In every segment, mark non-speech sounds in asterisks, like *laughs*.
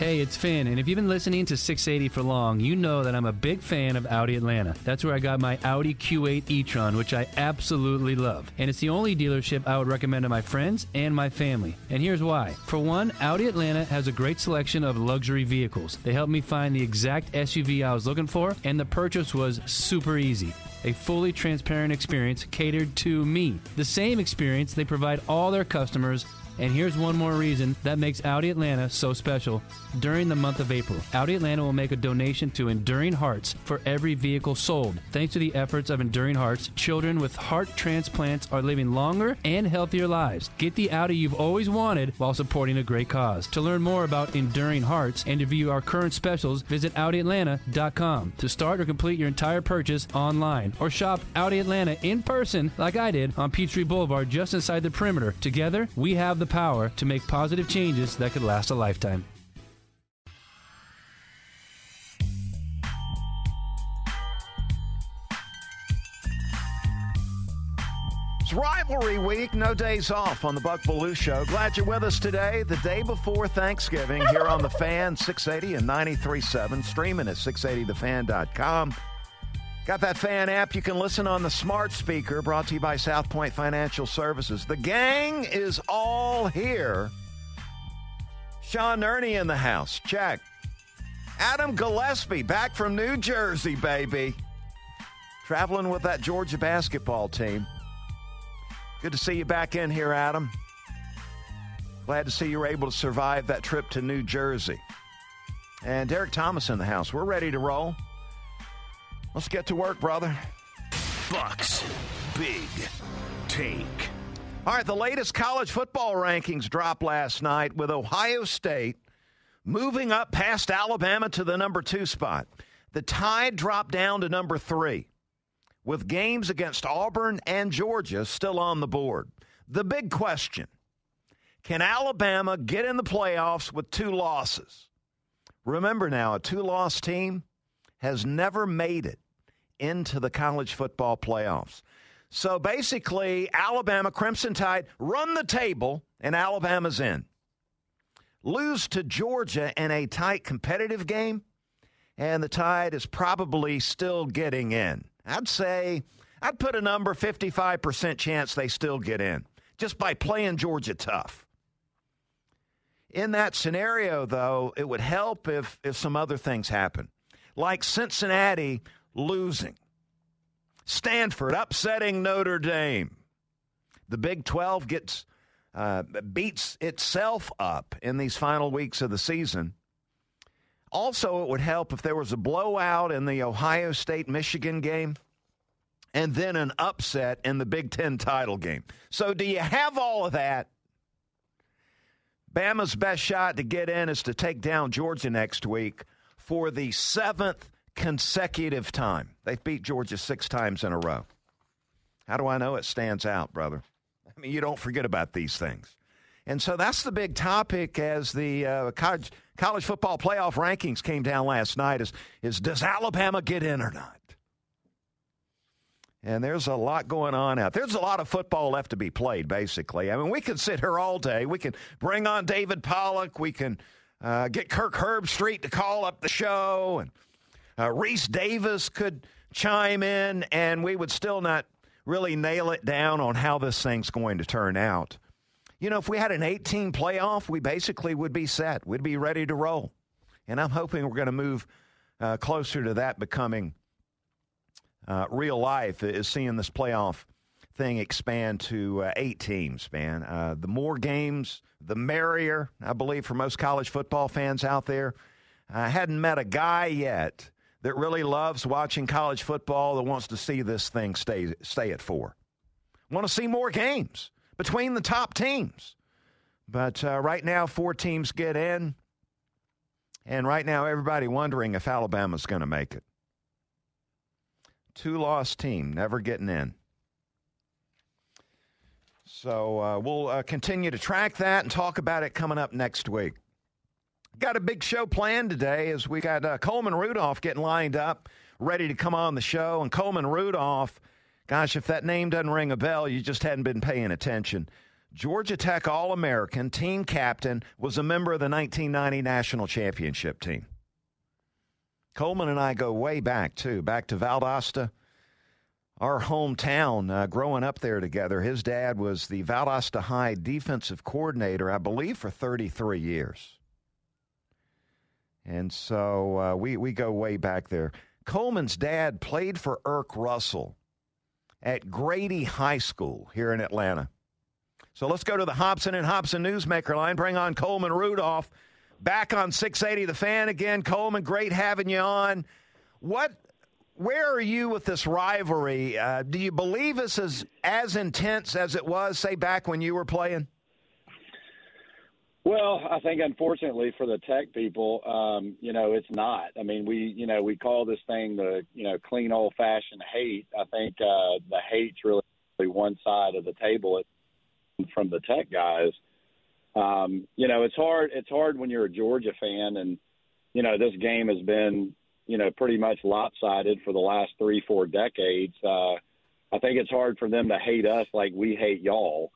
Hey, it's Finn, and if you've been listening to 680 for long, you know that I'm a big fan of Audi Atlanta. That's where I got my Audi Q8 e-tron, which I absolutely love. And it's the only dealership I would recommend to my friends and my family. And here's why. For one, Audi Atlanta has a great selection of luxury vehicles. They helped me find the exact SUV I was looking for, and the purchase was super easy a fully transparent experience catered to me. The same experience they provide all their customers and here's one more reason that makes Audi Atlanta so special. During the month of April, Audi Atlanta will make a donation to Enduring Hearts for every vehicle sold. Thanks to the efforts of Enduring Hearts, children with heart transplants are living longer and healthier lives. Get the Audi you've always wanted while supporting a great cause. To learn more about Enduring Hearts and to view our current specials, visit AudiAtlanta.com. To start or complete your entire purchase online or shop Audi Atlanta in person like I did on Peachtree Boulevard just inside the perimeter. Together, we have the power to make positive changes that could last a lifetime. It's rivalry week, no days off on the Buck Belue Show. Glad you're with us today, the day before Thanksgiving, here on the Fan 680 and 93.7, streaming at 680thefan.com. Got that fan app you can listen on the smart speaker brought to you by South Point Financial Services. The gang is all here. Sean Ernie in the house. Check. Adam Gillespie back from New Jersey, baby. Traveling with that Georgia basketball team. Good to see you back in here, Adam. Glad to see you were able to survive that trip to New Jersey. And Derek Thomas in the house. We're ready to roll. Let's get to work, brother. Bucks. Big take. All right, the latest college football rankings dropped last night with Ohio State moving up past Alabama to the number two spot. The tide dropped down to number three with games against Auburn and Georgia still on the board. The big question can Alabama get in the playoffs with two losses? Remember now, a two loss team has never made it into the college football playoffs. So basically, Alabama Crimson Tide run the table, and Alabama's in. Lose to Georgia in a tight competitive game, and the Tide is probably still getting in. I'd say I'd put a number 55% chance they still get in just by playing Georgia tough. In that scenario, though, it would help if, if some other things happen like Cincinnati losing, Stanford upsetting Notre Dame. The Big 12 gets uh, beats itself up in these final weeks of the season. Also, it would help if there was a blowout in the Ohio State Michigan game and then an upset in the Big Ten title game. So, do you have all of that? Bama's best shot to get in is to take down Georgia next week for the seventh consecutive time. They've beat Georgia six times in a row. How do I know it stands out, brother? I mean, you don't forget about these things. And so that's the big topic as the uh, college, college football playoff rankings came down last night is, is does Alabama get in or not? And there's a lot going on out. There's a lot of football left to be played, basically. I mean, we could sit here all day. We can bring on David Pollack. We can uh, get Kirk Herbstreit to call up the show, and uh, Rece Davis could chime in, and we would still not really nail it down on how this thing's going to turn out. You know, if we had an 18 playoff, we basically would be set. We'd be ready to roll. And I'm hoping we're going to move uh, closer to that becoming uh, real life, is seeing this playoff thing expand to uh, eight teams, man. Uh, the more games, the merrier, I believe, for most college football fans out there. I hadn't met a guy yet that really loves watching college football that wants to see this thing stay, stay at four. Want to see more games between the top teams. But uh, right now, four teams get in. And right now, everybody wondering if Alabama's going to make it. Two loss team, never getting in. So uh, we'll uh, continue to track that and talk about it coming up next week. Got a big show planned today as we got uh, Coleman Rudolph getting lined up, ready to come on the show. And Coleman Rudolph, gosh, if that name doesn't ring a bell, you just hadn't been paying attention. Georgia Tech All American, team captain, was a member of the 1990 national championship team. Coleman and I go way back, too, back to Valdosta, our hometown, uh, growing up there together. His dad was the Valdosta High defensive coordinator, I believe, for 33 years. And so uh, we, we go way back there. Coleman's dad played for Erk Russell at Grady High School here in Atlanta. So let's go to the Hobson and Hobson Newsmaker line. Bring on Coleman Rudolph. Back on 680 The Fan again. Coleman, great having you on. What, where are you with this rivalry? Uh, do you believe this is as intense as it was, say, back when you were playing? Well, I think unfortunately for the tech people, um, you know, it's not. I mean, we, you know, we call this thing the, you know, clean old fashioned hate. I think uh, the hate's really one side of the table from the tech guys. Um, you know, it's hard. It's hard when you're a Georgia fan, and you know this game has been, you know, pretty much lopsided for the last three, four decades. Uh, I think it's hard for them to hate us like we hate y'all.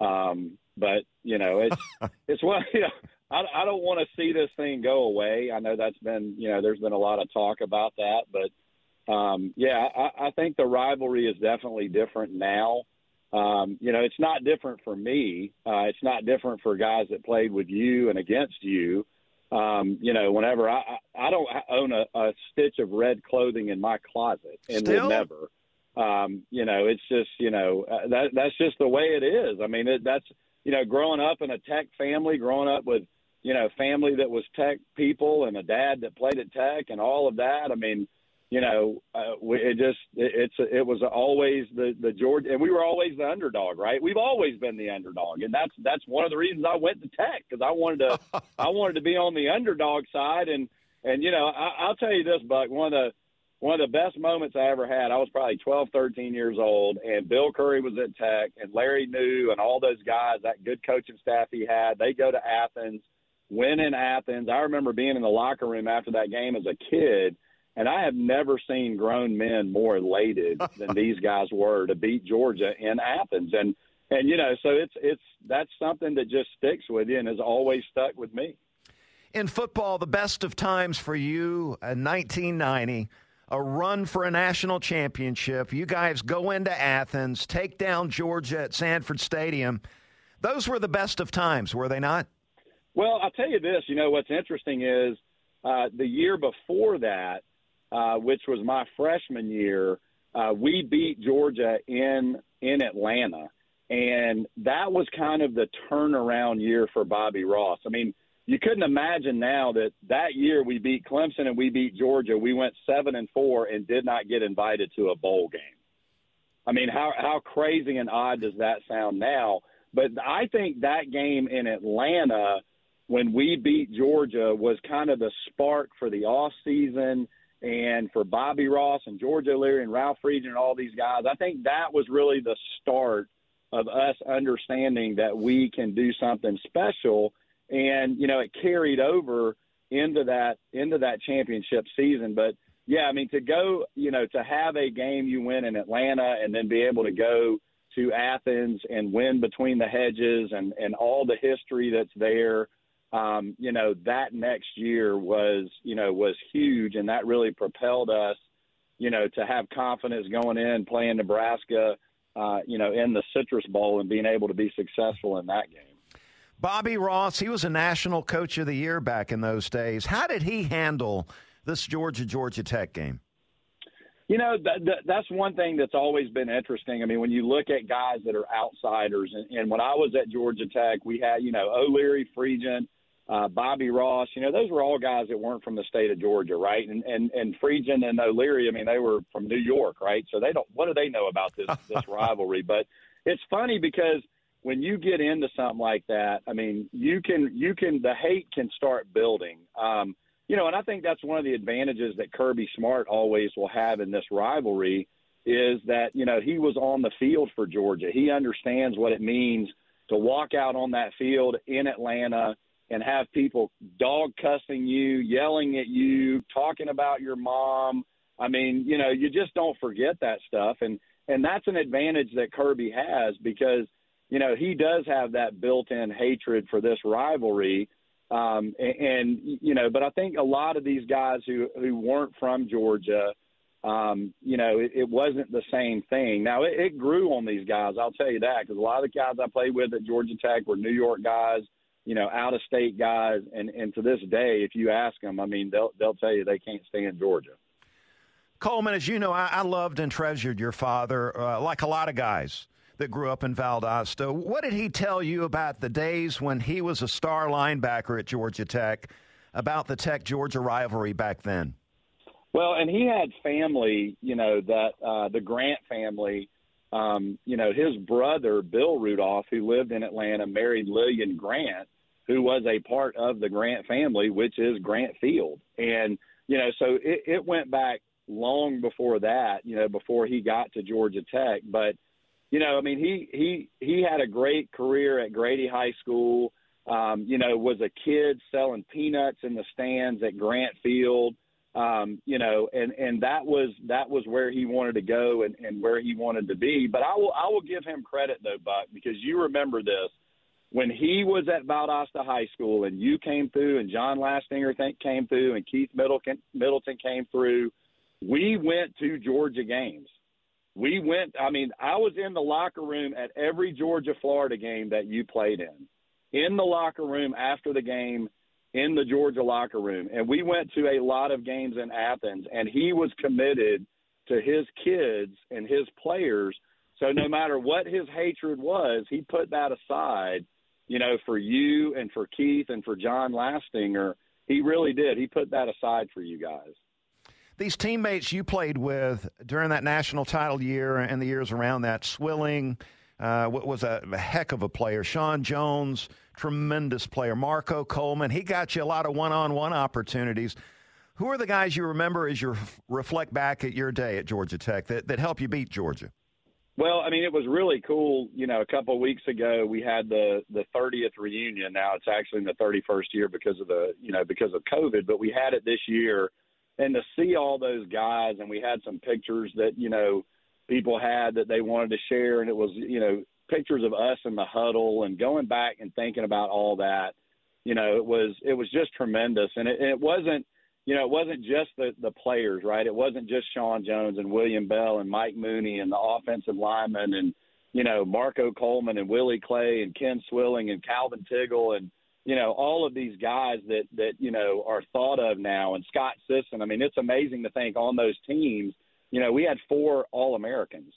Um, but you know, it's *laughs* it's what you know. I, I don't want to see this thing go away. I know that's been you know there's been a lot of talk about that, but um, yeah, I, I think the rivalry is definitely different now. Um, you know, it's not different for me. Uh, it's not different for guys that played with you and against you. Um, you know, whenever I I don't own a, a stitch of red clothing in my closet and Still? will never. Um, you know, it's just you know uh, that that's just the way it is. I mean, it, that's you know, growing up in a tech family, growing up with, you know, family that was tech people and a dad that played at tech and all of that. I mean, you know, uh, we, it just it, it's it was always the the Georgia, and we were always the underdog, right? We've always been the underdog, and that's that's one of the reasons I went to Tech because I wanted to *laughs* I wanted to be on the underdog side, and and you know I, I'll tell you this, Buck, one of the one of the best moments I ever had. I was probably 12, 13 years old, and Bill Curry was at Tech, and Larry New, and all those guys, that good coaching staff he had. They go to Athens, win in Athens. I remember being in the locker room after that game as a kid, and I have never seen grown men more elated *laughs* than these guys were to beat Georgia in Athens. And and you know, so it's it's that's something that just sticks with you and has always stuck with me. In football, the best of times for you, uh, 1990 a run for a national championship. You guys go into Athens, take down Georgia at Sanford Stadium. Those were the best of times, were they not? Well, I'll tell you this. You know, what's interesting is uh, the year before that, uh, which was my freshman year, uh, we beat Georgia in in Atlanta, and that was kind of the turnaround year for Bobby Ross. I mean, you couldn't imagine now that that year we beat Clemson and we beat Georgia. We went seven and four and did not get invited to a bowl game. I mean, how how crazy and odd does that sound now? But I think that game in Atlanta when we beat Georgia was kind of the spark for the off season and for Bobby Ross and George O'Leary and Ralph Friedgen and all these guys. I think that was really the start of us understanding that we can do something special and you know it carried over into that into that championship season. But yeah, I mean to go, you know, to have a game you win in Atlanta and then be able to go to Athens and win between the hedges and and all the history that's there. Um, you know, that next year was, you know, was huge and that really propelled us, you know, to have confidence going in playing Nebraska, uh, you know, in the Citrus Bowl and being able to be successful in that game. Bobby Ross, he was a national coach of the year back in those days. How did he handle this Georgia Georgia Tech game? You know, that, that, that's one thing that's always been interesting. I mean, when you look at guys that are outsiders, and, and when I was at Georgia Tech, we had, you know, O'Leary, Friedgen, uh, Bobby Ross, you know, those were all guys that weren't from the state of Georgia, right? And and and Friedgen and O'Leary, I mean, they were from New York, right? So they don't. What do they know about this this *laughs* rivalry? But it's funny because – when you get into something like that, I mean, you can you can the hate can start building. Um, you know, and I think that's one of the advantages that Kirby Smart always will have in this rivalry is that you know he was on the field for Georgia. He understands what it means to walk out on that field in Atlanta and have people dog cussing you, yelling at you, talking about your mom. I mean, you know, you just don't forget that stuff and and that's an advantage that Kirby has because you know, he does have that built-in hatred for this rivalry. Um, and, and you know, but I think a lot of these guys who who weren't from Georgia, um, you know, it, it wasn't the same thing. Now it, it grew on these guys. I'll tell you that because a lot of the guys I played with at Georgia Tech were New York guys, you know, out of state guys, and and to this day, if you ask them, I mean, they'll they'll tell you they can't stand Georgia. Coleman, as you know, I, I loved and treasured your father, uh, like a lot of guys that grew up in Valdosta. What did he tell you about the days when he was a star linebacker at Georgia Tech, about the Tech Georgia rivalry back then? Well, and he had family, you know, that uh, the Grant family, um, you know, his brother, Bill Rudolph, who lived in Atlanta, married Lillian Grant, who was a part of the Grant family, which is Grant Field. And, you know, so it, it went back long before that, you know, before he got to Georgia Tech. But, you know, I mean, he he he had a great career at Grady High School. Um, you know, was a kid selling peanuts in the stands at Grant Field. Um, you know, and and that was that was where he wanted to go and, and where he wanted to be. But I will I will give him credit though, Buck, because you remember this when he was at Valdosta High School and you came through and John Lastinger came through and Keith Middleton Middleton came through. We went to Georgia games we went i mean i was in the locker room at every georgia florida game that you played in in the locker room after the game in the georgia locker room and we went to a lot of games in athens and he was committed to his kids and his players so no matter what his hatred was he put that aside you know for you and for keith and for john lastinger he really did he put that aside for you guys these teammates you played with during that national title year and the years around that, Swilling uh, was a, a heck of a player. Sean Jones, tremendous player. Marco Coleman, he got you a lot of one on one opportunities. Who are the guys you remember as you reflect back at your day at Georgia Tech that, that helped you beat Georgia? Well, I mean, it was really cool. You know, a couple of weeks ago we had the the 30th reunion. Now it's actually in the 31st year because of the you know because of COVID, but we had it this year and to see all those guys and we had some pictures that you know people had that they wanted to share and it was you know pictures of us in the huddle and going back and thinking about all that you know it was it was just tremendous and it, it wasn't you know it wasn't just the the players right it wasn't just Sean Jones and William Bell and Mike Mooney and the offensive linemen and you know Marco Coleman and Willie Clay and Ken Swilling and Calvin Tiggle and you know, all of these guys that that you know are thought of now, and Scott Sisson. I mean, it's amazing to think on those teams. You know, we had four All Americans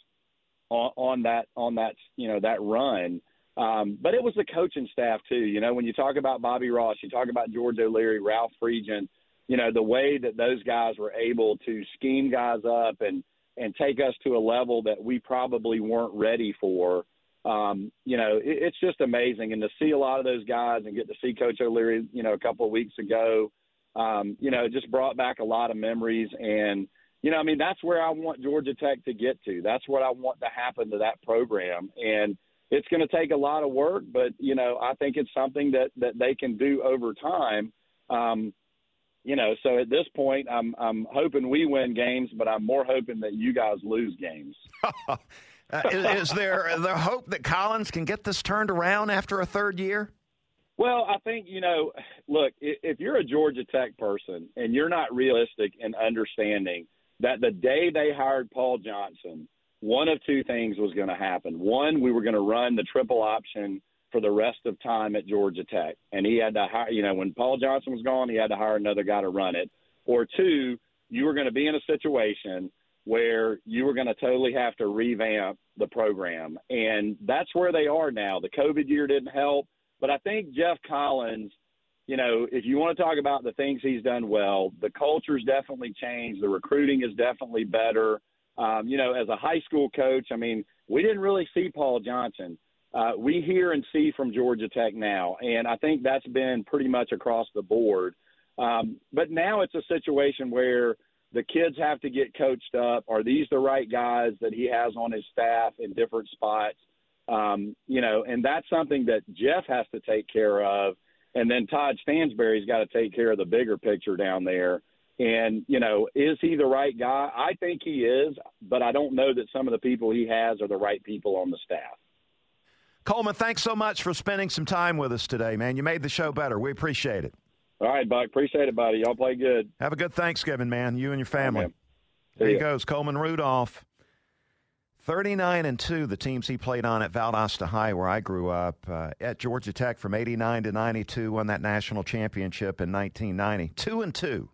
on, on that on that you know that run. Um, but it was the coaching staff too. You know, when you talk about Bobby Ross, you talk about George O'Leary, Ralph Friedgen. You know, the way that those guys were able to scheme guys up and and take us to a level that we probably weren't ready for um, you know, it, it's just amazing. And to see a lot of those guys and get to see Coach O'Leary, you know, a couple of weeks ago, um, you know, just brought back a lot of memories. And, you know, I mean, that's where I want Georgia Tech to get to. That's what I want to happen to that program. And it's going to take a lot of work, but, you know, I think it's something that, that they can do over time. Um, you know, so at this point, I'm I'm hoping we win games, but I'm more hoping that you guys lose games. *laughs* Uh, is, is, there the hope that Collins can get this turned around after a third year? Well, I think you know. Look, if you're a Georgia Tech person and you're not realistic in understanding that the day they hired Paul Johnson, one of two things was going to happen. One, we were going to run the triple option for the rest of time at Georgia Tech, and he had to hire. You know, when Paul Johnson was gone, he had to hire another guy to run it. Or two, you were going to be in a situation where you were going to totally have to revamp the program. And that's where they are now. The COVID year didn't help, but I think Geoff Collins, you know, if you want to talk about the things he's done well, the culture's definitely changed. The recruiting is definitely better. Um, you know, as a high school coach, I mean, we didn't really see Paul Johnson. Uh, we hear and see from Georgia Tech now, and I think that's been pretty much across the board. Um, but now it's a situation where – the kids have to get coached up. Are these the right guys that he has on his staff in different spots? Um, you know, and that's something that Geoff has to take care of. And then Todd Stansbury's got to take care of the bigger picture down there. And, you know, is he the right guy? I think he is, but I don't know that some of the people he has are the right people on the staff. Coleman, thanks so much for spending some time with us today, man. You made the show better. We appreciate it. All right, Buck. Appreciate it, buddy. Y'all play good. Have a good Thanksgiving, man. You and your family. Right, there he goes, Coleman Rudolph. 39 and 2, the teams he played on at Valdosta High, where I grew up, uh, at Georgia Tech from 89 to 92, won that national championship in 1990. 2 and 2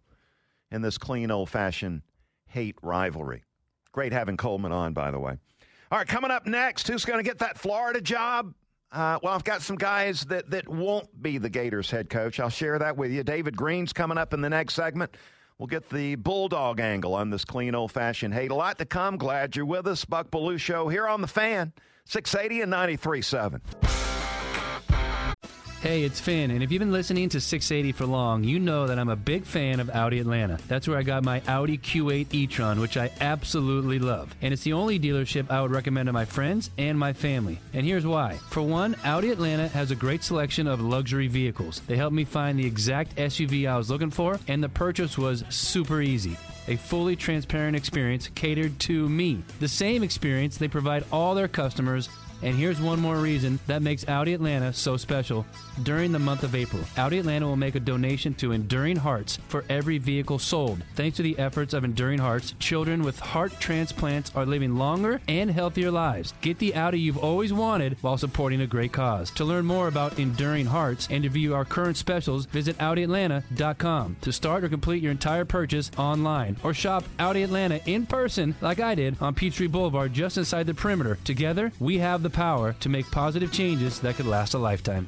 in this clean, old fashioned hate rivalry. Great having Coleman on, by the way. All right, coming up next, who's going to get that Florida job? Uh, well, I've got some guys that, that won't be the Gators head coach. I'll share that with you. David Greene's coming up in the next segment. We'll get the Bulldog angle on this clean, old fashioned hate. A lot to come. Glad you're with us. Buck Belue Show here on The Fan, 680 and 93.7. Hey, it's Finn, and if you've been listening to 680 for long, you know that I'm a big fan of Audi Atlanta. That's where I got my Audi Q8 e-tron, which I absolutely love. And it's the only dealership I would recommend to my friends and my family. And here's why. For one, Audi Atlanta has a great selection of luxury vehicles. They helped me find the exact SUV I was looking for, and the purchase was super easy a fully transparent experience catered to me. The same experience they provide all their customers. And here's one more reason that makes Audi Atlanta so special. During the month of April, Audi Atlanta will make a donation to Enduring Hearts for every vehicle sold. Thanks to the efforts of Enduring Hearts, children with heart transplants are living longer and healthier lives. Get the Audi you've always wanted while supporting a great cause. To learn more about Enduring Hearts and to view our current specials, visit AudiAtlanta.com. To start or complete your entire purchase online or shop Audi Atlanta in person like I did on Peachtree Boulevard just inside the perimeter. Together, we have the power to make positive changes that could last a lifetime.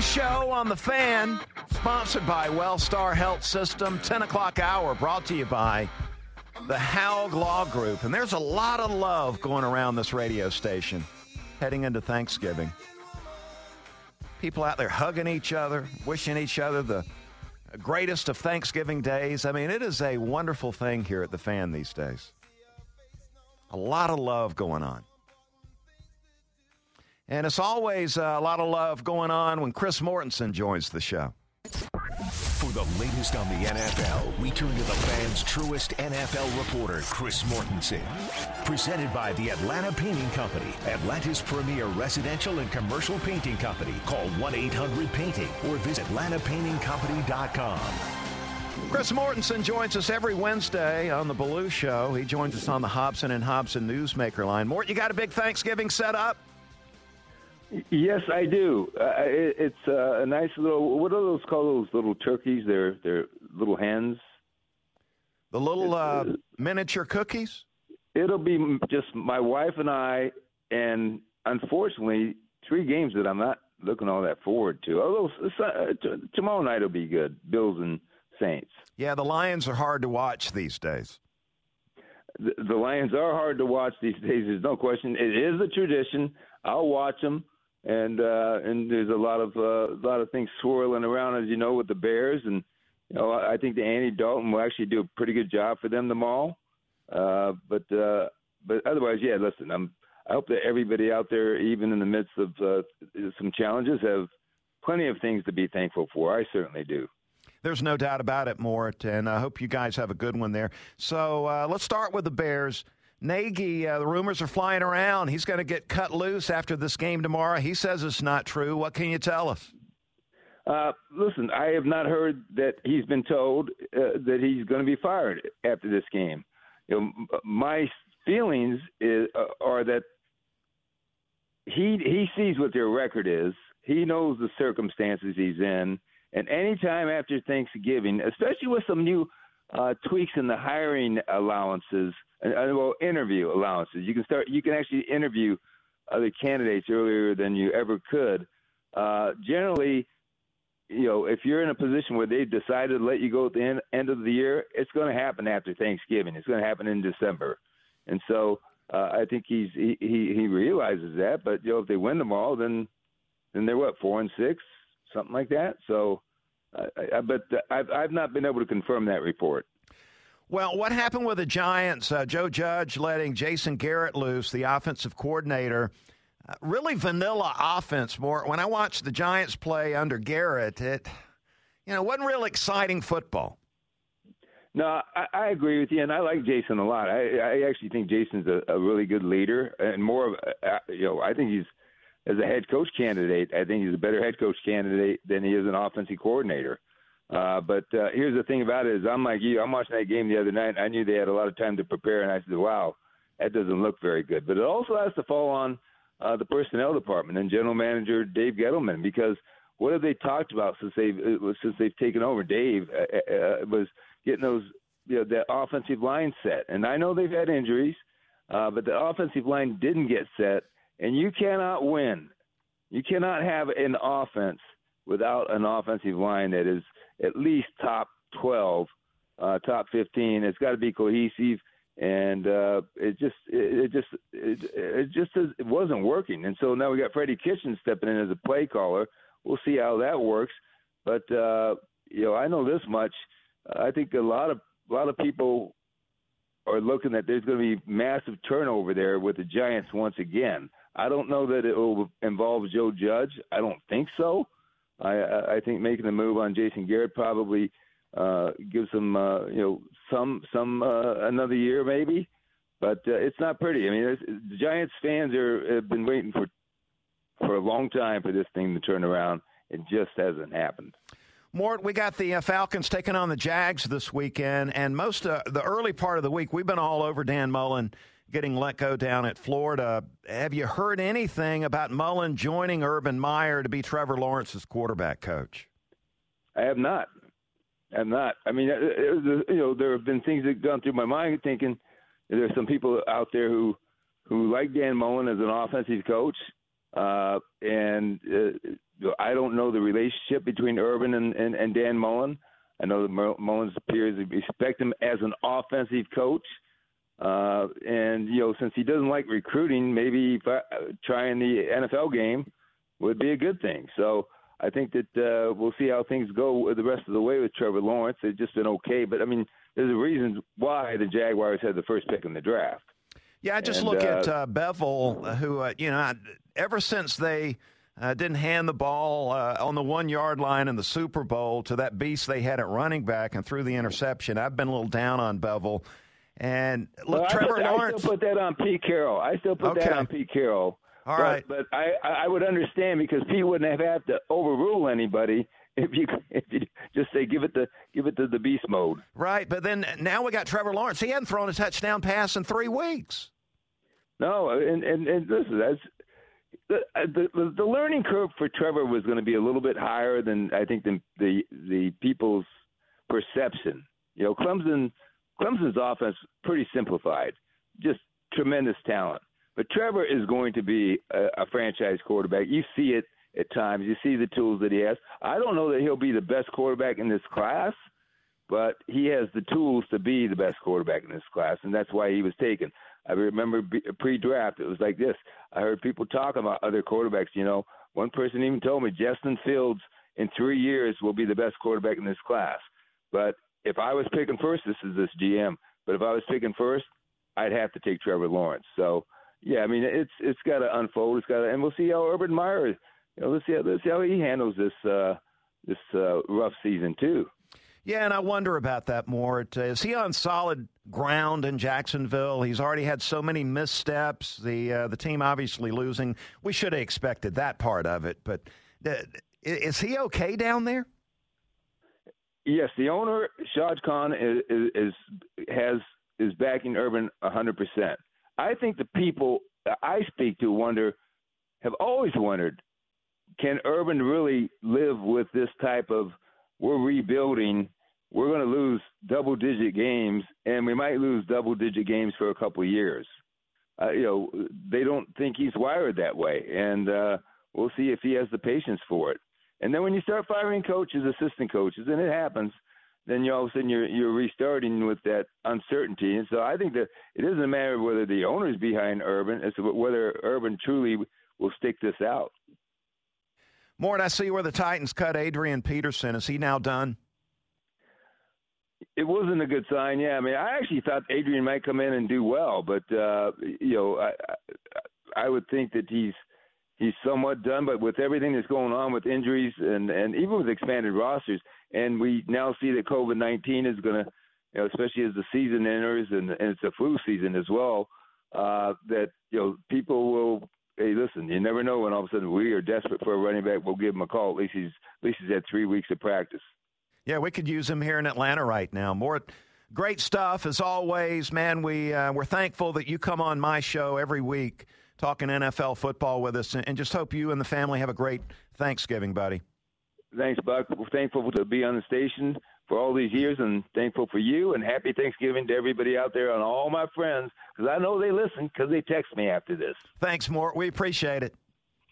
Show on The Fan, sponsored by Wellstar Health System, 10 o'clock hour, brought to you by the Haug Law Group. And there's a lot of love going around this radio station heading into Thanksgiving. People out there hugging each other, wishing each other the greatest of Thanksgiving days. I mean, it is a wonderful thing here at The Fan these days. A lot of love going on. And it's always uh, a lot of love going on when Chris Mortensen joins the show. For the latest on the NFL, we turn to the fans' truest NFL reporter, Chris Mortensen. Presented by the Atlanta Painting Company, Atlanta's premier residential and commercial painting company. Call 1 800 Painting or visit AtlantaPaintingCompany.com. Chris Mortensen joins us every Wednesday on the Belue Show. He joins us on the Hobson and Hobson Newsmaker line. Mort, you got a big Thanksgiving set up? Yes, I do. Uh, it, it's uh, a nice little. What are those called? Those little turkeys? They're they're little hens. The little uh, uh, miniature cookies? It'll be just my wife and I, and unfortunately, three games that I'm not looking all that forward to. Although uh, t- tomorrow night will be good. Bills and Saints. Yeah, the Lions are hard to watch these days. The, the Lions are hard to watch these days. There's no question. It is a tradition. I'll watch them, and uh, and there's a lot of uh, a lot of things swirling around, as you know, with the Bears, and you know I think the Andy Dalton will actually do a pretty good job for them tomorrow. Uh, but uh, but otherwise, yeah. Listen, I'm. I hope that everybody out there, even in the midst of uh, some challenges, have plenty of things to be thankful for. I certainly do. There's no doubt about it, Mort, and I hope you guys have a good one there. So uh, let's start with the Bears. Nagy, uh, the rumors are flying around. He's going to get cut loose after this game tomorrow. He says it's not true. What can you tell us? Uh, listen, I have not heard that he's been told uh, that he's going to be fired after this game. You know, my feelings is, uh, are that he he sees what their record is. He knows the circumstances he's in, and anytime after Thanksgiving, especially with some new uh, tweaks in the hiring allowances, uh, uh, well, interview allowances, you can start. You can actually interview other candidates earlier than you ever could. Uh, generally, you know, if you're in a position where they decided to let you go at the end, end of the year, it's going to happen after Thanksgiving. It's going to happen in December. And so Uh, I think he's he, he he realizes that. But you know, if they win them all, then then they're what four and six, something like that. So, uh, I, but I've I've not been able to confirm that report. Well, what happened with the Giants? Uh, Joe Judge letting Jason Garrett loose, the offensive coordinator. Uh, really vanilla offense. Mort when I watched the Giants play under Garrett, it you know wasn't real exciting football. No, I, I agree with you, and I like Jason a lot. I, I actually think Jason's a, a really good leader, and more of uh, you know. I think he's as a head coach candidate. I think he's a better head coach candidate than he is an offensive coordinator. Uh, but uh, here's the thing about it is I'm like you. I'm watching that game the other night. I knew they had a lot of time to prepare, and I said, "Wow, that doesn't look very good." But it also has to fall on uh, the personnel department and general manager Dave Gettleman because what have they talked about since they've uh, since they've taken over? Dave uh, uh, was getting those you know that offensive line set, and I know they've had injuries, uh, but the offensive line didn't get set, and you cannot win. You cannot have an offense without an offensive line that is at least top 12, uh, top 15. It's got to be cohesive, and uh, it just it, just it, it just it wasn't working. And so now we got Freddie Kitchen stepping in as a play caller. We'll see how that works. But uh, you know, I know this much. I think a lot of a lot of people are looking that there's going to be massive turnover there with the Giants once again. I don't know that it will involve Joe Judge. I don't think so. I, I think making the move on Jason Garrett probably uh, gives them, uh, you know, some some uh, another year maybe, but uh, it's not pretty. I mean, the Giants fans are have been waiting for for a long time for this thing to turn around. It just hasn't happened. Mort, we got the uh, Falcons taking on the Jags this weekend, and most uh, the early part of the week, we've been all over Dan Mullen getting let go down at Florida. Have you heard anything about Mullen joining Urban Meyer to be Trevor Lawrence's quarterback coach? I have not. I have not. I mean, was, you know, there have been things that have gone through my mind thinking there's some people out there who who like Dan Mullen as an offensive coach, uh, and uh, I don't know the relationship between Urban and, and, and Dan Mullen. I know that Mullen's peers respect him as an offensive coach. And you know, since he doesn't like recruiting, maybe uh, trying the NFL game would be a good thing. So I think that uh, we'll see how things go the rest of the way with Trevor Lawrence. They've just been okay, but I mean, there's a reason why the Jaguars had the first pick in the draft. Yeah, I just and, look uh, at uh, Bevell, who uh, you know, ever since they. Uh, didn't hand the ball uh, on the one yard line in the Super Bowl to that beast they had at running back and threw the interception. I've been a little down on Bevell. And look, well, Trevor I Lawrence. I still put that on Pete Carroll. I still put okay. that on Pete Carroll. All but, right. but I I would understand because Pete wouldn't have had to overrule anybody *laughs* if you if you just say give it the give it to the beast mode. Right, but then now we got Trevor Lawrence. He hadn't thrown a touchdown pass in three weeks. No, and and, and listen, that's the, uh, the the learning curve for Trevor was going to be a little bit higher than I think the the the people's perception. You know, Clemson Clemson's offense pretty simplified, just tremendous talent. But Trevor is going to be a, a franchise quarterback. You see it at times. You see the tools that he has. I don't know that he'll be the best quarterback in this class, but he has the tools to be the best quarterback in this class, and that's why he was taken. I remember pre-draft, it was like this. I heard people talking about other quarterbacks. You know, one person even told me Justin Fields in three years will be the best quarterback in this class. But if I was picking first, this is this GM. But if I was picking first, I'd have to take Trevor Lawrence. So yeah, I mean it's it's got to unfold. It's got to, and we'll see how Urban Meyer. You know, let's see how, let's see how he handles this uh, this uh, rough season too. Yeah, and I wonder about that more. Is he on solid ground in Jacksonville? He's already had so many missteps. The uh, the team obviously losing. We should have expected that part of it, but uh, is he okay down there? Yes, the owner Shad Khan is, is, is has is backing Urban 100%. I think the people I speak to wonder have always wondered can Urban really live with this type of we're rebuilding, we're going to lose double digit games and we might lose double digit games for a couple of years. Uh, you know, they don't think he's wired that way and uh we'll see if he has the patience for it. And then when you start firing coaches, assistant coaches, and it happens, then you all of a sudden you're you're restarting with that uncertainty. And so I think that it isn't a matter of whether the owner is behind Urban, it's whether Urban truly will stick this out. Mort, I see where the Titans cut Adrian Peterson. Is he now done? It wasn't a good sign. Yeah, I mean, I actually thought Adrian might come in and do well, but uh, you know, I, I I would think that he's he's somewhat done. But with everything that's going on with injuries and and even with expanded rosters, and we now see that COVID nineteen is going to, you know, especially as the season enters and, and it's a flu season as well, uh, that you know people will. Hey, listen, you never know when all of a sudden we are desperate for a running back. We'll give him a call. At least he's at least he's had three weeks of practice. Yeah, we could use him here in Atlanta right now. Mort great stuff as always, man. We uh, we're thankful that you come on my show every week talking NFL football with us, and just hope you and the family have a great Thanksgiving, buddy. Thanks, Buck. We're thankful to be on the station for all these years, and thankful for you. And happy Thanksgiving to everybody out there and all my friends, because I know they listen because they text me after this. Thanks, Mort. We appreciate it.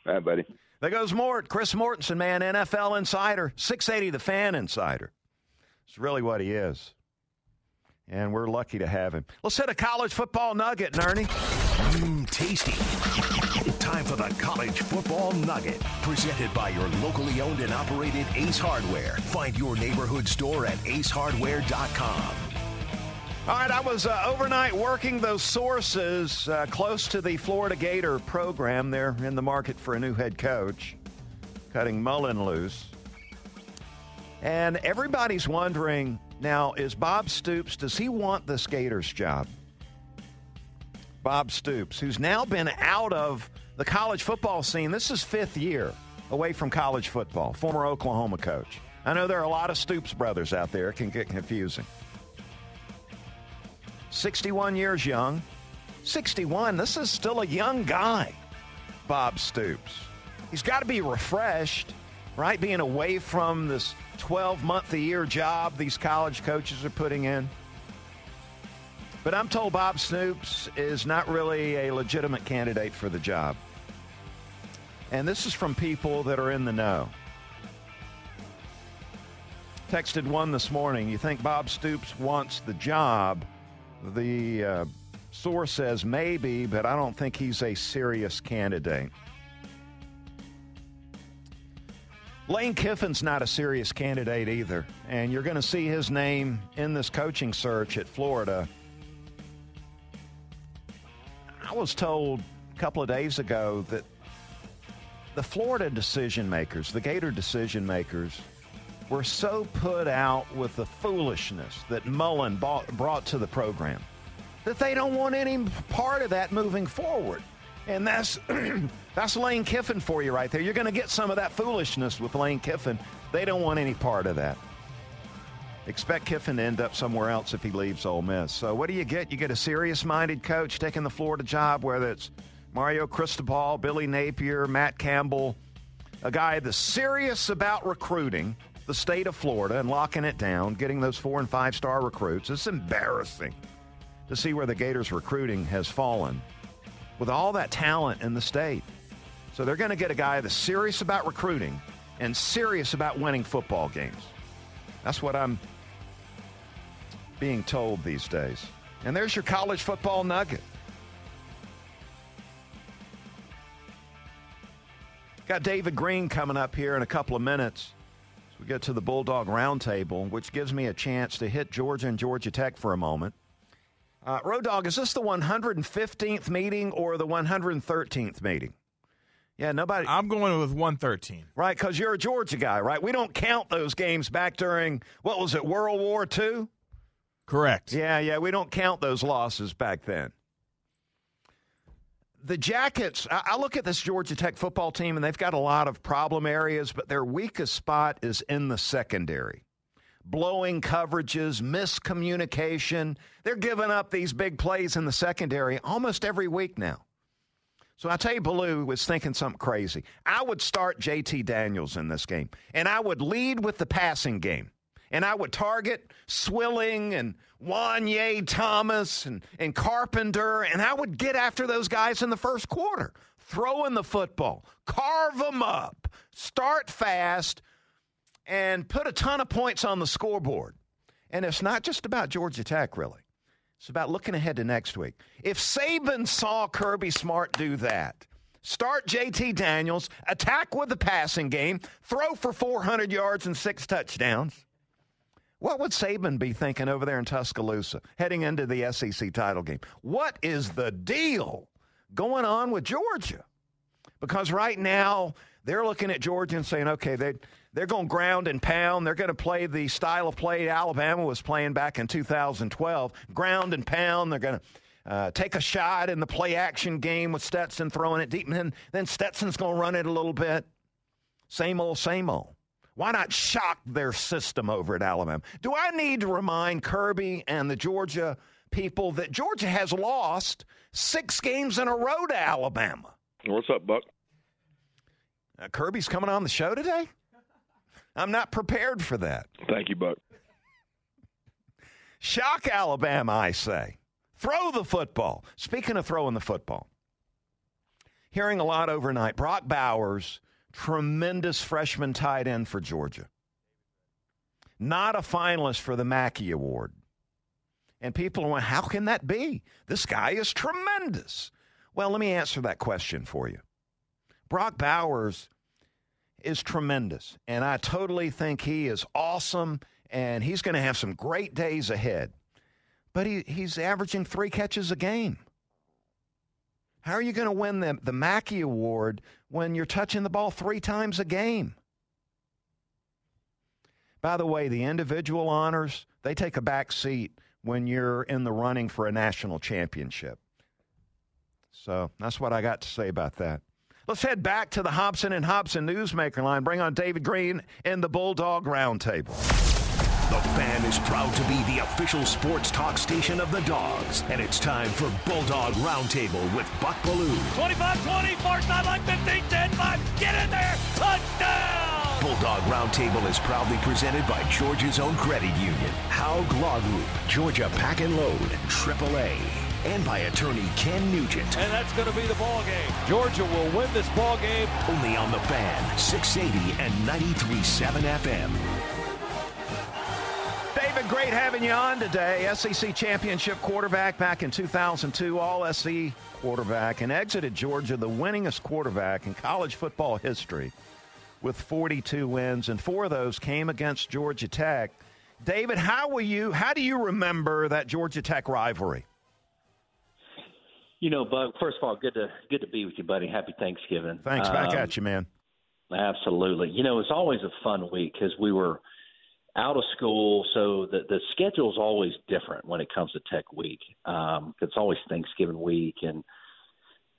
Right, buddy. There goes Mort, Chris Mortensen, man, NFL insider, 680 the fan insider. It's really what he is. And we're lucky to have him. Let's hit a college football nugget, Ernie. Mmm, tasty. Time for the college football nugget. Presented by your locally owned and operated Ace Hardware. Find your neighborhood store at acehardware.com. All right, I was uh, overnight working those sources uh, close to the Florida Gator program. They're in the market for a new head coach, cutting Mullen loose. And everybody's wondering now, is Bob Stoops, does he want this Gators job? Bob Stoops, who's now been out of the college football scene. This is fifth year away from college football, former Oklahoma coach. I know there are a lot of Stoops brothers out there. It can get confusing. 61 years young. 61, this is still a young guy, Bob Stoops. He's got to be refreshed, right? Being away from this 12 month a year job these college coaches are putting in. But I'm told Bob Stoops is not really a legitimate candidate for the job. And this is from people that are in the know. Texted one this morning. You think Bob Stoops wants the job? The uh, source says maybe, but I don't think he's a serious candidate. Lane Kiffin's not a serious candidate either, and you're going to see his name in this coaching search at Florida. Was told a couple of days ago that the Florida decision makers, the Gator decision makers, were so put out with the foolishness that Mullen bought, brought to the program that they don't want any part of that moving forward. And that's *clears throat* that's Lane Kiffin for you right there. You're going to get some of that foolishness with Lane Kiffin. They don't want any part of that. Expect Kiffin to end up somewhere else if he leaves Ole Miss. So what do you get? You get a serious-minded coach taking the Florida job, whether it's Mario Cristobal, Billy Napier, Matt Campbell, a guy that's serious about recruiting the state of Florida and locking it down, getting those four and five star recruits. It's embarrassing to see where the Gators recruiting has fallen with all that talent in the state. So they're going to get a guy that's serious about recruiting and serious about winning football games. That's what I'm being told these days. And there's your college football nugget. Got David Greene coming up here in a couple of minutes. So we get to the Bulldog Roundtable, which gives me a chance to hit Georgia and Georgia Tech for a moment. Uh, Road Dog, is this the 115th meeting or the 113th meeting? Yeah, nobody. I'm going with 113. Right, because you're a Georgia guy, right? We don't count those games back during, what was it, World War II? Correct. Yeah, yeah, we don't count those losses back then. The Jackets, I, I look at this Georgia Tech football team, and they've got a lot of problem areas, but their weakest spot is in the secondary blowing coverages, miscommunication. They're giving up these big plays in the secondary almost every week now. So I tell you, Belue was thinking something crazy. I would start JT Daniels in this game, and I would lead with the passing game. And I would target Swilling and Juanyeh Thomas and, and Carpenter, and I would get after those guys in the first quarter, throwing the football, carve them up, start fast, and put a ton of points on the scoreboard. And it's not just about Georgia Tech, really. It's about looking ahead to next week. If Saban saw Kirby Smart do that, start JT Daniels, attack with the passing game, throw for 400 yards and six touchdowns, what would Saban be thinking over there in Tuscaloosa heading into the SEC title game? What is the deal going on with Georgia? Because right now, they're looking at Georgia and saying, okay, they, they're going to ground and pound. They're going to play the style of play Alabama was playing back in 2012 ground and pound. They're going to uh, take a shot in the play action game with Stetson throwing it deep, and then, then Stetson's going to run it a little bit. Same old, same old. Why not shock their system over at Alabama? Do I need to remind Kirby and the Georgia people that Georgia has lost six games in a row to Alabama? What's up, Buck? Uh, Kirby's coming on the show today? I'm not prepared for that. Thank you, Buck. Shock Alabama, I say. Throw the football. Speaking of throwing the football, hearing a lot overnight, Brock Bowers tremendous freshman tight end for Georgia. Not a finalist for the Mackey Award. And people going, how can that be? This guy is tremendous. Well, let me answer that question for you. Brock Bowers is tremendous, and I totally think he is awesome, and he's going to have some great days ahead. But he, he's averaging three catches a game. How are you going to win the, the Mackey Award when you're touching the ball three times a game? By the way, the individual honors, they take a back seat when you're in the running for a national championship. So that's what I got to say about that. Let's head back to the Hobson and Hobson Newsmaker line. Bring on David Greene in the Bulldog Roundtable. The fan is proud to be the official sports talk station of the Dogs, and it's time for Bulldog Roundtable with Buck Belue. 25-20, far sideline 15, 10-5, get in there, touchdown! Bulldog Roundtable is proudly presented by Georgia's own credit union, Haug Law Group, Georgia Pack and Load, AAA, and by attorney Ken Nugent. And that's going to be the ball game. Georgia will win this ball game. Only on the fan, 680 and 93.7 FM. David, great having you on today. SEC championship quarterback back in 2002, all SEC quarterback, and exited Georgia the winningest quarterback in college football history with 42 wins, and four of those came against Georgia Tech. David, how will you? How do you remember that Georgia Tech rivalry? You know, Buck. First of all, good to good to be with you, buddy. Happy Thanksgiving. Thanks. Back um, at you, man. Absolutely. You know, it's always a fun week because we were out of school, so the the schedule is always different when it comes to Tech Week. Um, it's always Thanksgiving week, and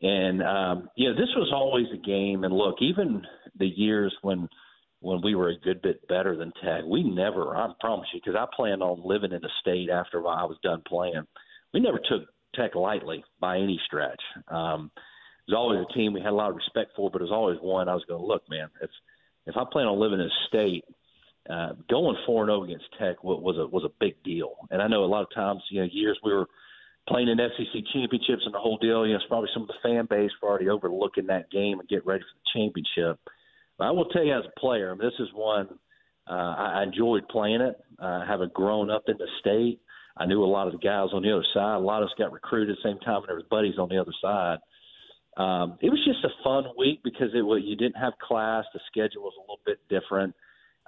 and um, you know this was always a game. And look, even the years when when we were a good bit better than Tech, we never. I promise you, because I planned on living in the state after I was done playing. We never took Tech lightly by any stretch. Um, it was always a team we had a lot of respect for, but it was always one I was going to look, man. If if I plan on living in a state uh, going four and zero oh against Tech was a was a big deal. And I know a lot of times, you know, years we were playing in SEC championships and the whole deal. You know, it's probably some of the fan base were already overlooking that game and get ready for the championship. But I will tell you, as a player, I mean, this is one uh, I enjoyed playing it. Uh, having grown up in the state, I knew a lot of the guys on the other side. A lot of us got recruited at the same time, and there was buddies on the other side. Um, it was just a fun week because it was you didn't have class. The schedule was a little bit different.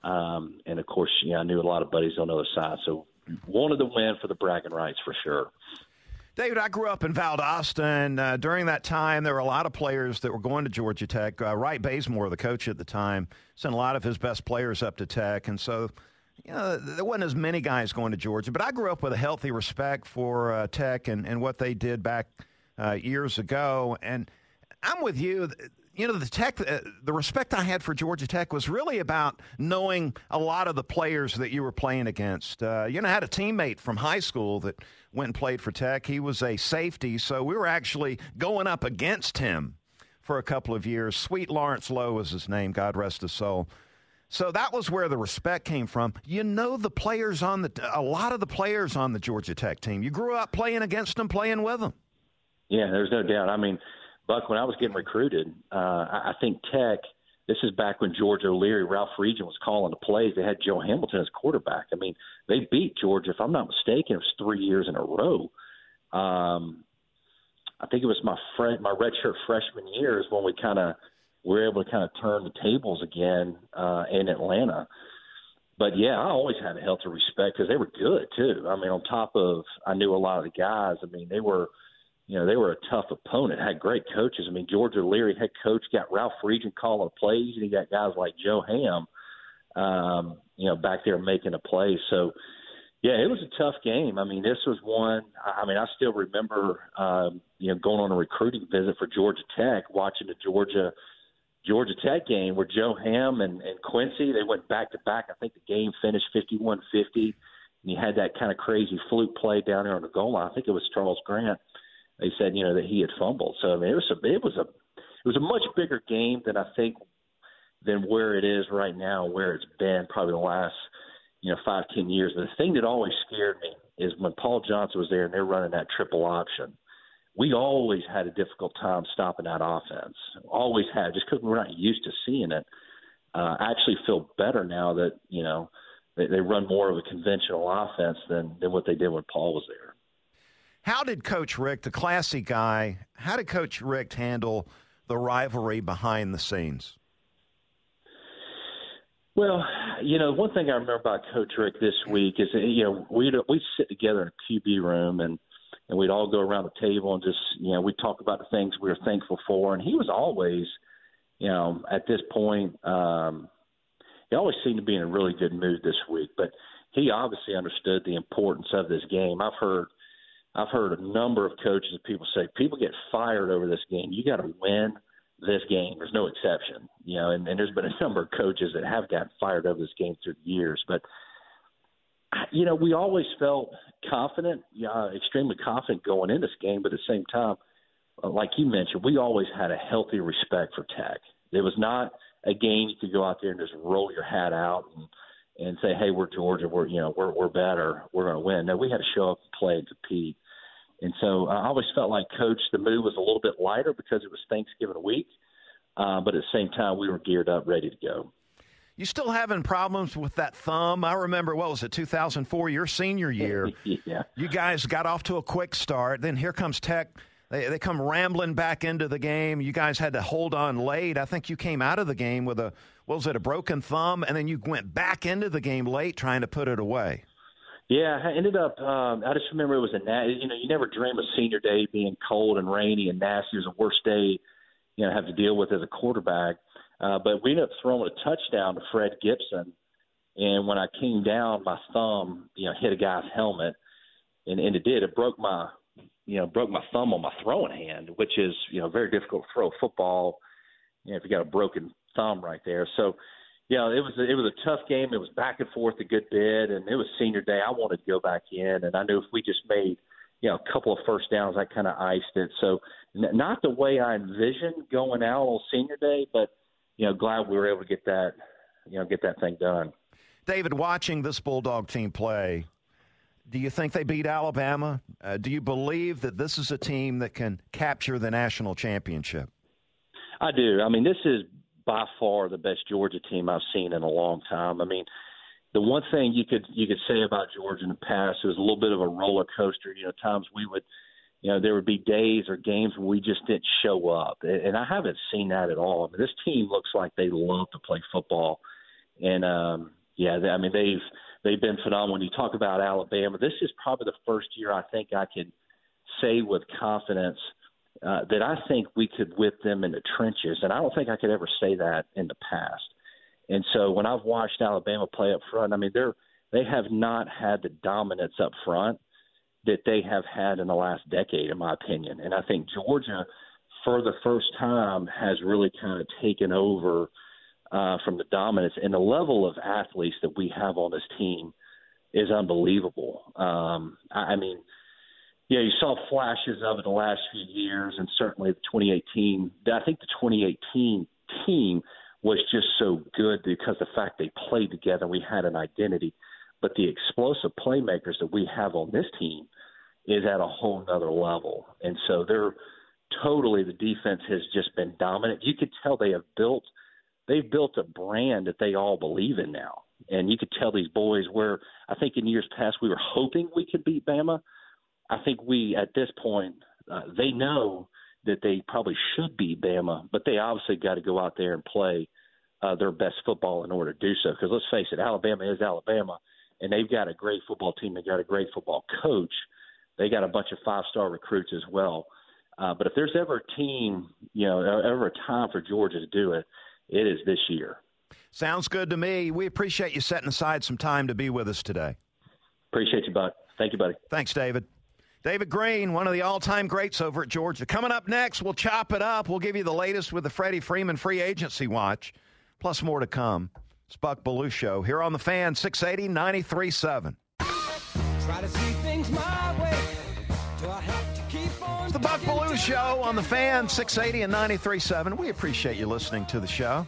Um, and of course, yeah, I knew a lot of buddies on the other side, so wanted to win for the bragging rights for sure. David, I grew up in Valdosta, and uh, during that time, there were a lot of players that were going to Georgia Tech. Uh, Wright Bazemore, the coach at the time, sent a lot of his best players up to Tech, and so you know there wasn't as many guys going to Georgia. But I grew up with a healthy respect for uh, Tech and, and what they did back uh, years ago, and I'm with you you know the tech uh, the respect i had for georgia tech was really about knowing a lot of the players that you were playing against uh, you know i had a teammate from high school that went and played for tech he was a safety so we were actually going up against him for a couple of years sweet lawrence lowe was his name god rest his soul so that was where the respect came from. You know the players on the a lot of the players on the Georgia Tech team. You grew up playing against them, playing with them. Yeah, there's no doubt. I mean, Buck, when I was getting recruited, uh, I think Tech this is back when George O'Leary, Ralph Friedgen was calling the plays. They had Joe Hamilton as quarterback. I mean, they beat Georgia, if I'm not mistaken, it was three years in a row. Um, I think it was my friend, my redshirt freshman year is when we kind of were able to kind of turn the tables again uh, in Atlanta. But yeah, I always had a healthy respect because they were good too. I mean, on top of I knew a lot of the guys. I mean, they were you know, they were a tough opponent, had great coaches. I mean, George O'Leary, head coach, got Ralph Friedgen calling plays, and he got guys like Joe Ham, um, you know, back there making a play. So, yeah, it was a tough game. I mean, this was one. I mean, I still remember, um, you know, going on a recruiting visit for Georgia Tech, watching the Georgia Georgia Tech game where Joe Ham and, and Quincy they went back to back. I think the game finished fifty-one fifty. And you had that kind of crazy fluke play down there on the goal line. I think it was Charles Grant they said you know that he had fumbled. So I mean, it was a it was a it was a much bigger game than I think than where it is right now, where it's been probably the last you know five ten years. The thing that always scared me is when Paul Johnson was there and they're running that triple option. We always had a difficult time stopping that offense. Always had, just because we're not used to seeing it. Uh, I actually feel better now that you know they, they run more of a conventional offense than than what they did when Paul was there. How did Coach Richt, the classy guy, how did Coach Richt handle the rivalry behind the scenes? Well, you know, one thing I remember about Coach Richt this week is you know we'd we'd sit together in a QB room and and we'd all go around the table and just you know we'd talk about the things we were thankful for, and he was always, you know, at this point, um, he always seemed to be in a really good mood this week, but he obviously understood the importance of this game. I've heard I've heard a number of coaches and people say people get fired over this game. You got to win this game. There's no exception, you know. And, and there's been a number of coaches that have gotten fired over this game through the years, but you know we always felt confident, uh, extremely confident going in this game. But at the same time, uh, like you mentioned, we always had a healthy respect for Tech. It was not a game you could go out there and just roll your hat out and and say, "Hey, we're Georgia. We're you know we're we're better. We're going to win." No, we had to show up, and play, and compete. And so I always felt like Coach, the move was a little bit lighter because it was Thanksgiving week, uh, but at the same time we were geared up, ready to go. You still having problems with that thumb? I remember what was it, 2004, your senior year. *laughs* yeah. You guys got off to a quick start. Then here comes Tech. They, they come rambling back into the game. You guys had to hold on late. I think you came out of the game with a what was it, a broken thumb, and then you went back into the game late trying to put it away. Yeah, I ended up. Um, I just remember it was a you know you never dream of senior day being cold and rainy and nasty. It was the worst day you know have to deal with as a quarterback. Uh, but we ended up throwing a touchdown to Fred Gibson, and when I came down, my thumb you know hit a guy's helmet, and, and it did. It broke my you know broke my thumb on my throwing hand, which is you know very difficult to throw a football. You know if you got a broken thumb right there, so yeah, it was it was a tough game. It was back and forth a good bit, and it was senior day. I wanted to go back in, and I knew if we just made you know a couple of first downs, I kind of iced it. So n- not the way I envisioned going out on senior day, but you know glad we were able to get that you know get that thing done. David, watching this Bulldog team play, do you think they beat Alabama? Uh, do you believe that this is a team that can capture the national championship? I do. I mean, this is by far the best Georgia team I've seen in a long time. I mean, the one thing you could you could say about Georgia in the past it was a little bit of a roller coaster. You know, times we would, you know, there would be days or games when we just didn't show up, and I haven't seen that at all. I mean, this team looks like they love to play football, and um, yeah, I mean they've they've been phenomenal. When you talk about Alabama, this is probably the first year I think I can say with confidence uh, that I think we could whip them in the trenches, and I don't think I could ever say that in the past. And so when I've watched Alabama play up front, I mean they're they have not had the dominance up front that they have had in the last decade, in my opinion. And I think Georgia, for the first time, has really kind of taken over uh, from the dominance. And the level of athletes that we have on this team is unbelievable. Um, I, I mean yeah, you saw flashes of it the last few years, and certainly the 2018. I think the 2018 team was just so good because the fact they played together, we had an identity. But the explosive playmakers that we have on this team is at a whole nother level, and so they're totally the defense has just been dominant. You could tell they have built they've built a brand that they all believe in now. And you could tell these boys where I think in years past we were hoping we could beat Bama. I think we, at this point, uh, they know that they probably should beat Bama, but they obviously got to go out there and play uh, their best football in order to do so. Because let's face it, Alabama is Alabama, and they've got a great football team. They've got a great football coach. They got a bunch of five star recruits as well. Uh, but if there's ever a team, you know, ever a time for Georgia to do it, it is this year. Sounds good to me. We appreciate you setting aside some time to be with us today. Appreciate you, bud. Thank you, buddy. Thanks, David. David Greene, one of the all time greats over at Georgia. Coming up next, we'll chop it up. We'll give you the latest with the Freddie Freeman free agency watch, plus more to come. It's Buck Belue Show here on the fan 680 937. Try to see things my way. Do I have to keep on? It's the Buck Belue Show on the fan 680 and 937. We appreciate you listening to the show.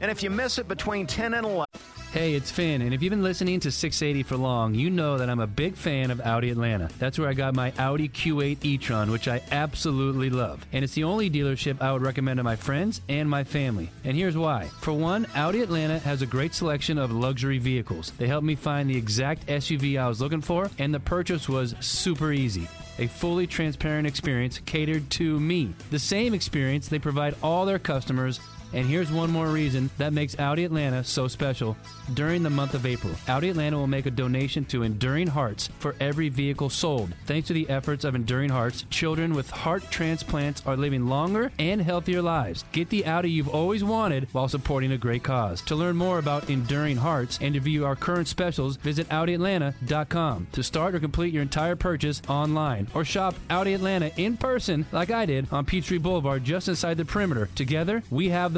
And if you miss it between 10 and 11, Hey, it's Finn, and if you've been listening to 680 for long, you know that I'm a big fan of Audi Atlanta. That's where I got my Audi Q8 e-tron, which I absolutely love. And it's the only dealership I would recommend to my friends and my family. And here's why. For one, Audi Atlanta has a great selection of luxury vehicles. They helped me find the exact SUV I was looking for, and the purchase was super easy a fully transparent experience catered to me. The same experience they provide all their customers and here's one more reason that makes Audi Atlanta so special. During the month of April, Audi Atlanta will make a donation to Enduring Hearts for every vehicle sold. Thanks to the efforts of Enduring Hearts, children with heart transplants are living longer and healthier lives. Get the Audi you've always wanted while supporting a great cause. To learn more about Enduring Hearts and to view our current specials, visit AudiAtlanta.com. To start or complete your entire purchase online or shop Audi Atlanta in person like I did on Peachtree Boulevard just inside the perimeter. Together, we have the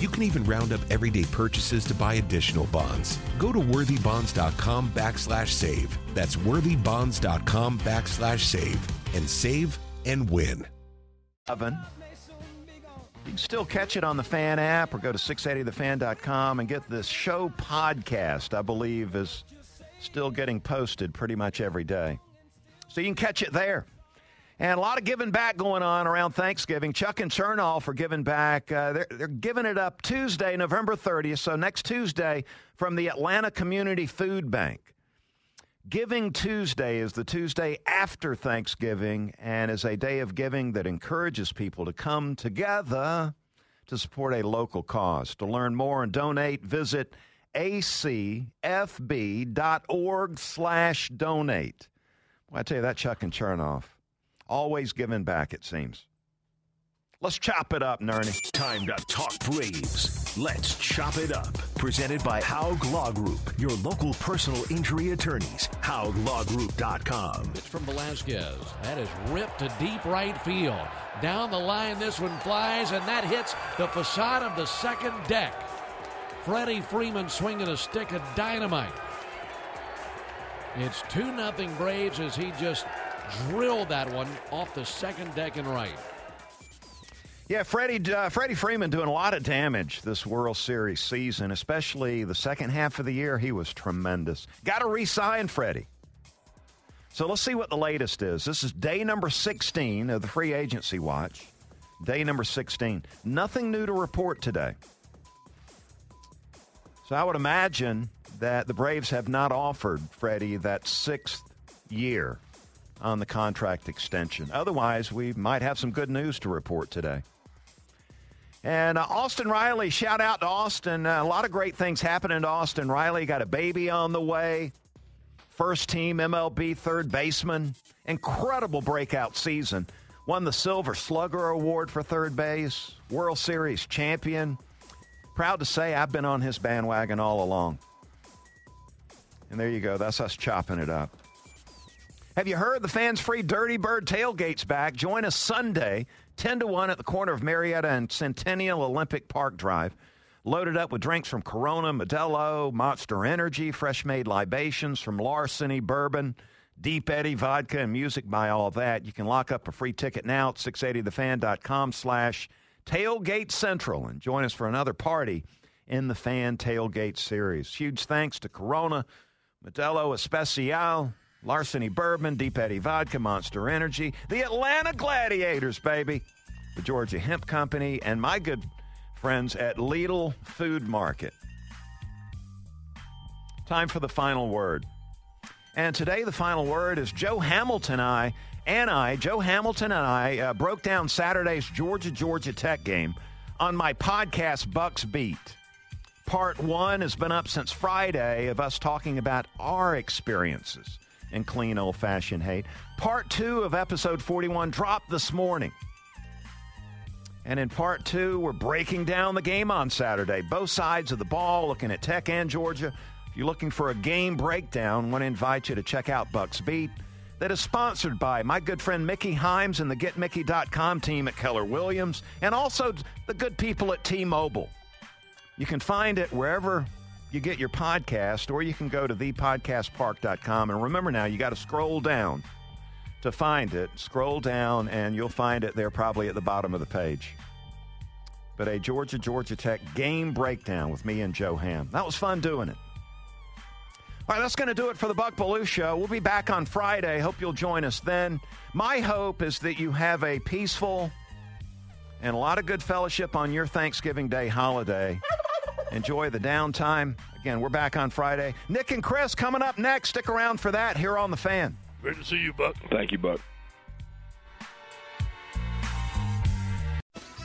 You can even round up everyday purchases to buy additional bonds. Go to worthybonds.com backslash save. That's worthybonds.com backslash save and save and win. Oven. You can still catch it on the fan app or go to 680thefan.com and get this show podcast, I believe, is still getting posted pretty much every day. So you can catch it there. And a lot of giving back going on around Thanksgiving. Chuck and Chernoff are giving back. Uh, they're, they're giving it up Tuesday, November 30th. So next Tuesday from the Atlanta Community Food Bank. Giving Tuesday is the Tuesday after Thanksgiving and is a day of giving that encourages people to come together to support a local cause. To learn more and donate, visit acfb.org slash donate. Well, I tell you that, Chuck and Chernoff. Always giving back, it seems. Let's chop it up, Nerney. Time to talk Braves. Let's chop it up. Presented by Haug Law Group, your local personal injury attorneys. HaugLawGroup.com. It's from Velasquez. That is ripped to deep right field. Down the line, this one flies, and that hits the facade of the second deck. Freddie Freeman swinging a stick of dynamite. It's 2 0 Braves as he just drilled that one off the second deck and right. Yeah, Freddie, uh, Freddie Freeman doing a lot of damage this World Series season, especially the second half of the year. He was tremendous. Got to re sign Freddie. So let's see what the latest is. This is day number 16 of the free agency watch. Day number 16. Nothing new to report today. So I would imagine that the Braves have not offered Freddie that sixth year on the contract extension. Otherwise, we might have some good news to report today. And uh, Austin Riley, shout out to Austin. Uh, a lot of great things happening to Austin Riley. Got a baby on the way. First team MLB third baseman. Incredible breakout season. Won the Silver Slugger Award for third base. World Series champion. Proud to say I've been on his bandwagon all along. And there you go. That's us chopping it up. Have you heard the fans free Dirty Bird tailgates back? Join us Sunday, 10 to 1 at the corner of Marietta and Centennial Olympic Park Drive. Loaded up with drinks from Corona, Modelo, Monster Energy, fresh made libations from Larceny Bourbon, Deep Eddy vodka and music by all that. You can lock up a free ticket now at 680thefan.com slash tailgate central and join us for another party in the Fan Tailgate Series. Huge thanks to Corona, Modelo Especial, Larceny Bourbon, Deep Eddy Vodka, Monster Energy, the Atlanta Gladiators, baby, the Georgia Hemp Company, and my good friends at Lidl Food Market. Time for the final word. And today, the final word is Joe Hamilton. and I and I, Joe Hamilton and I, uh, broke down Saturday's Georgia Georgia Tech game on my podcast Bucks Beat. Part one has been up since Friday of us talking about our experiences in clean old fashioned hate. Part two of episode 41 dropped this morning. And in part two, we're breaking down the game on Saturday. Both sides of the ball, looking at Tech and Georgia. If you're looking for a game breakdown, I want to invite you to check out Bucks Beat. That is sponsored by my good friend Mickey Himes and the GetMickey.com team at Keller Williams, and also the good people at T Mobile. You can find it wherever you get your podcast, or you can go to thepodcastpark.com. And remember now, you got to scroll down to find it. Scroll down, and you'll find it there probably at the bottom of the page. But a Georgia Georgia Tech game breakdown with me and Joe Ham. That was fun doing it. All right, that's going to do it for the Buck Belue Show. We'll be back on Friday. Hope you'll join us then. My hope is that you have a peaceful and a lot of good fellowship on your Thanksgiving Day holiday. Enjoy the downtime. Again, we're back on Friday. Nick and Chris coming up next. Stick around for that here on The Fan. Great to see you, Buck. Thank you, Buck.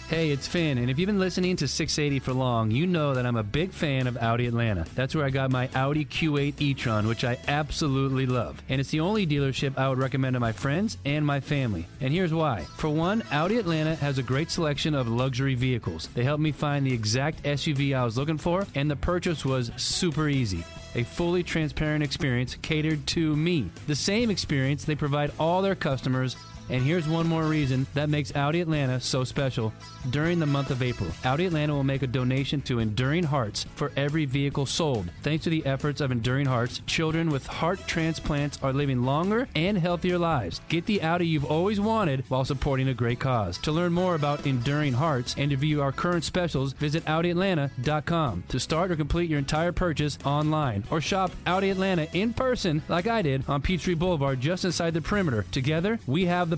Hey, it's Finn, and if you've been listening to 680 for long, you know that I'm a big fan of Audi Atlanta. That's where I got my Audi Q8 e-tron, which I absolutely love. And it's the only dealership I would recommend to my friends and my family. And here's why. For one, Audi Atlanta has a great selection of luxury vehicles. They helped me find the exact SUV I was looking for, and the purchase was super easy a fully transparent experience catered to me. The same experience they provide all their customers and here's one more reason that makes Audi Atlanta so special. During the month of April, Audi Atlanta will make a donation to Enduring Hearts for every vehicle sold. Thanks to the efforts of Enduring Hearts, children with heart transplants are living longer and healthier lives. Get the Audi you've always wanted while supporting a great cause. To learn more about Enduring Hearts and to view our current specials, visit AudiAtlanta.com. To start or complete your entire purchase online or shop Audi Atlanta in person like I did on Peachtree Boulevard just inside the perimeter. Together, we have the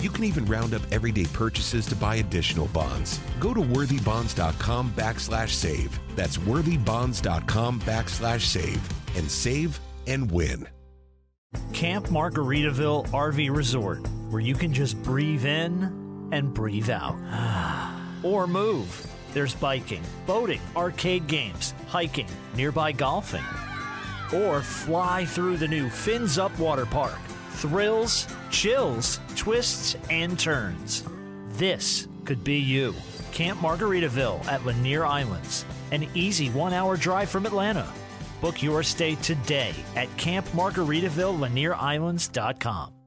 You can even round up everyday purchases to buy additional bonds. Go to worthybonds.com backslash save. That's worthybonds.com backslash save and save and win. Camp Margaritaville RV Resort, where you can just breathe in and breathe out. *sighs* or move. There's biking, boating, arcade games, hiking, nearby golfing. Or fly through the new Fins Up Water Park thrills, chills, twists, and turns. This could be you. Camp Margaritaville at Lanier Islands, an easy one hour drive from Atlanta. Book your stay today at campmargaritaville.lanierislands.com.